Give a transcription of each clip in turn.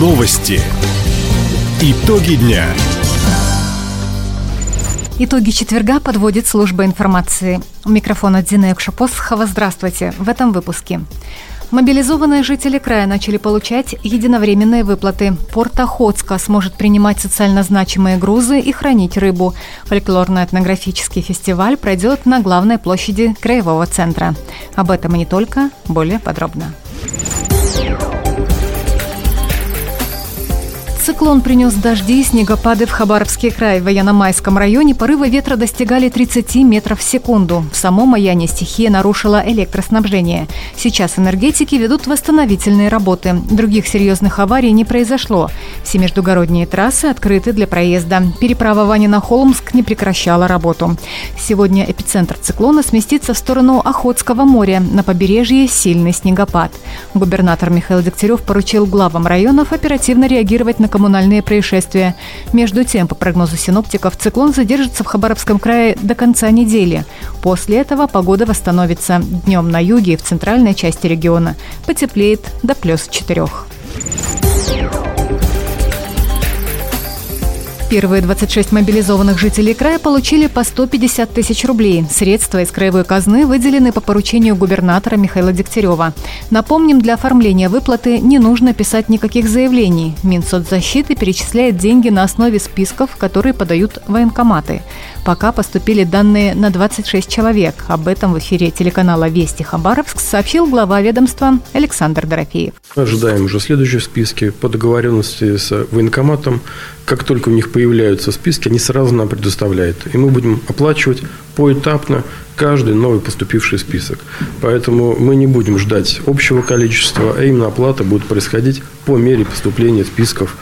Новости. Итоги дня. Итоги четверга подводит служба информации. У микрофона Дина Экшапосхова. Здравствуйте. В этом выпуске. Мобилизованные жители края начали получать единовременные выплаты. Порт Охотска сможет принимать социально значимые грузы и хранить рыбу. Фольклорно-этнографический фестиваль пройдет на главной площади Краевого центра. Об этом и не только, более подробно. Циклон принес дожди и снегопады в Хабаровский край. В Военно-Майском районе порывы ветра достигали 30 метров в секунду. В самом Маяне стихия нарушила электроснабжение. Сейчас энергетики ведут восстановительные работы. Других серьезных аварий не произошло. Все междугородние трассы открыты для проезда. Переправа Ванина-Холмск не прекращала работу. Сегодня эпицентр циклона сместится в сторону Охотского моря. На побережье сильный снегопад. Губернатор Михаил Дегтярев поручил главам районов оперативно реагировать на коммунальные происшествия. Между тем, по прогнозу синоптиков, циклон задержится в Хабаровском крае до конца недели. После этого погода восстановится. Днем на юге и в центральной части региона потеплеет до плюс 4. Первые 26 мобилизованных жителей края получили по 150 тысяч рублей. Средства из краевой казны выделены по поручению губернатора Михаила Дегтярева. Напомним, для оформления выплаты не нужно писать никаких заявлений. Минсоцзащиты перечисляет деньги на основе списков, которые подают военкоматы. Пока поступили данные на 26 человек. Об этом в эфире телеканала «Вести Хабаровск» сообщил глава ведомства Александр Дорофеев. Ожидаем уже следующие списки по договоренности с военкоматом. Как только у них появляются списки, они сразу нам предоставляют. И мы будем оплачивать поэтапно каждый новый поступивший список. Поэтому мы не будем ждать общего количества, а именно оплата будет происходить по мере поступления списков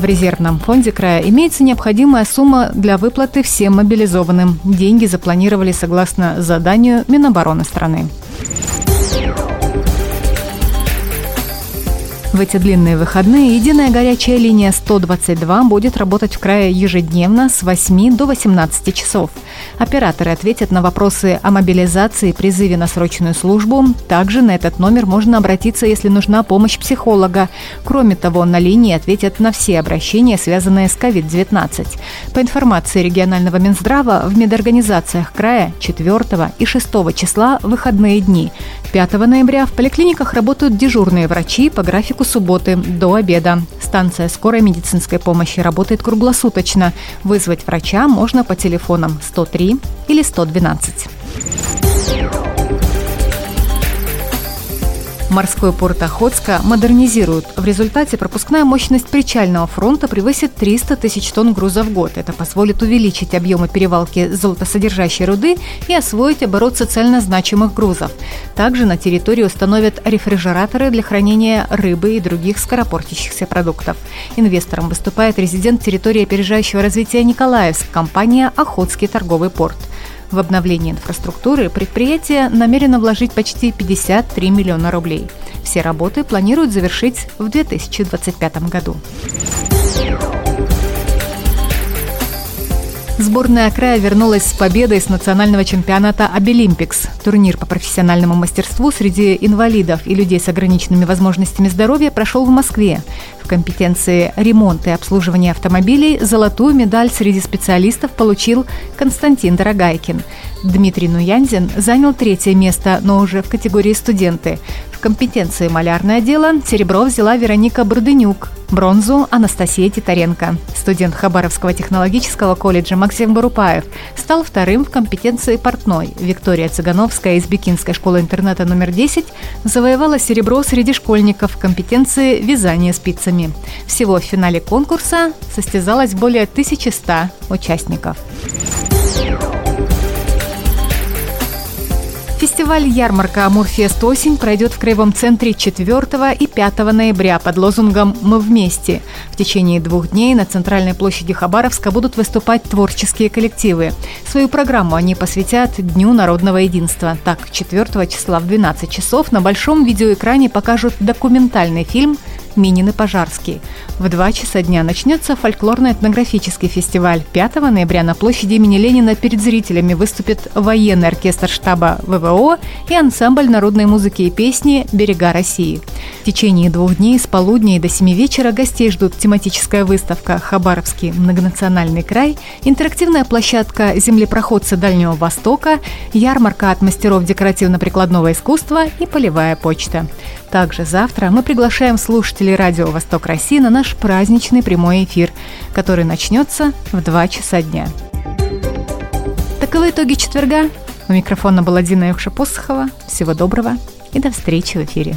в резервном фонде края имеется необходимая сумма для выплаты всем мобилизованным. Деньги запланировали согласно заданию Минобороны страны. В эти длинные выходные единая горячая линия 122 будет работать в крае ежедневно с 8 до 18 часов. Операторы ответят на вопросы о мобилизации призыве на срочную службу. Также на этот номер можно обратиться, если нужна помощь психолога. Кроме того, на линии ответят на все обращения, связанные с COVID-19. По информации регионального Минздрава, в медорганизациях края 4 и 6 числа выходные дни. 5 ноября в поликлиниках работают дежурные врачи по графику графику субботы до обеда. Станция скорой медицинской помощи работает круглосуточно. Вызвать врача можно по телефонам 103 или 112. Морской порт Охотска модернизируют. В результате пропускная мощность причального фронта превысит 300 тысяч тонн груза в год. Это позволит увеличить объемы перевалки золотосодержащей руды и освоить оборот социально значимых грузов. Также на территории установят рефрижераторы для хранения рыбы и других скоропортящихся продуктов. Инвестором выступает резидент территории опережающего развития Николаевск, компания «Охотский торговый порт». В обновление инфраструктуры предприятие намерено вложить почти 53 миллиона рублей. Все работы планируют завершить в 2025 году. Сборная края вернулась с победой с национального чемпионата «Обилимпикс». Турнир по профессиональному мастерству среди инвалидов и людей с ограниченными возможностями здоровья прошел в Москве. В компетенции ремонт и обслуживание автомобилей золотую медаль среди специалистов получил Константин Дорогайкин. Дмитрий Нуянзин занял третье место, но уже в категории студенты. Компетенции малярное дело серебро взяла Вероника Бурдынюк, бронзу – Анастасия Титаренко. Студент Хабаровского технологического колледжа Максим Барупаев стал вторым в компетенции портной. Виктория Цыгановская из Бикинской школы интернета номер 10 завоевала серебро среди школьников в компетенции вязания спицами. Всего в финале конкурса состязалось более 1100 участников. Фестиваль «Ярмарка Амурфест осень» пройдет в Краевом центре 4 и 5 ноября под лозунгом «Мы вместе». В течение двух дней на центральной площади Хабаровска будут выступать творческие коллективы. Свою программу они посвятят Дню народного единства. Так, 4 числа в 12 часов на большом видеоэкране покажут документальный фильм Минин и Пожарский. В 2 часа дня начнется фольклорно-этнографический фестиваль. 5 ноября на площади имени Ленина перед зрителями выступит военный оркестр штаба ВВО и ансамбль народной музыки и песни «Берега России». В течение двух дней с полудня и до 7 вечера гостей ждут тематическая выставка «Хабаровский многонациональный край», интерактивная площадка «Землепроходцы Дальнего Востока», ярмарка от мастеров декоративно-прикладного искусства и полевая почта. Также завтра мы приглашаем слушателей радио «Восток России» на наш праздничный прямой эфир, который начнется в 2 часа дня. Таковы итоги четверга. У микрофона была Дина Юкша-Посохова. Всего доброго и до встречи в эфире.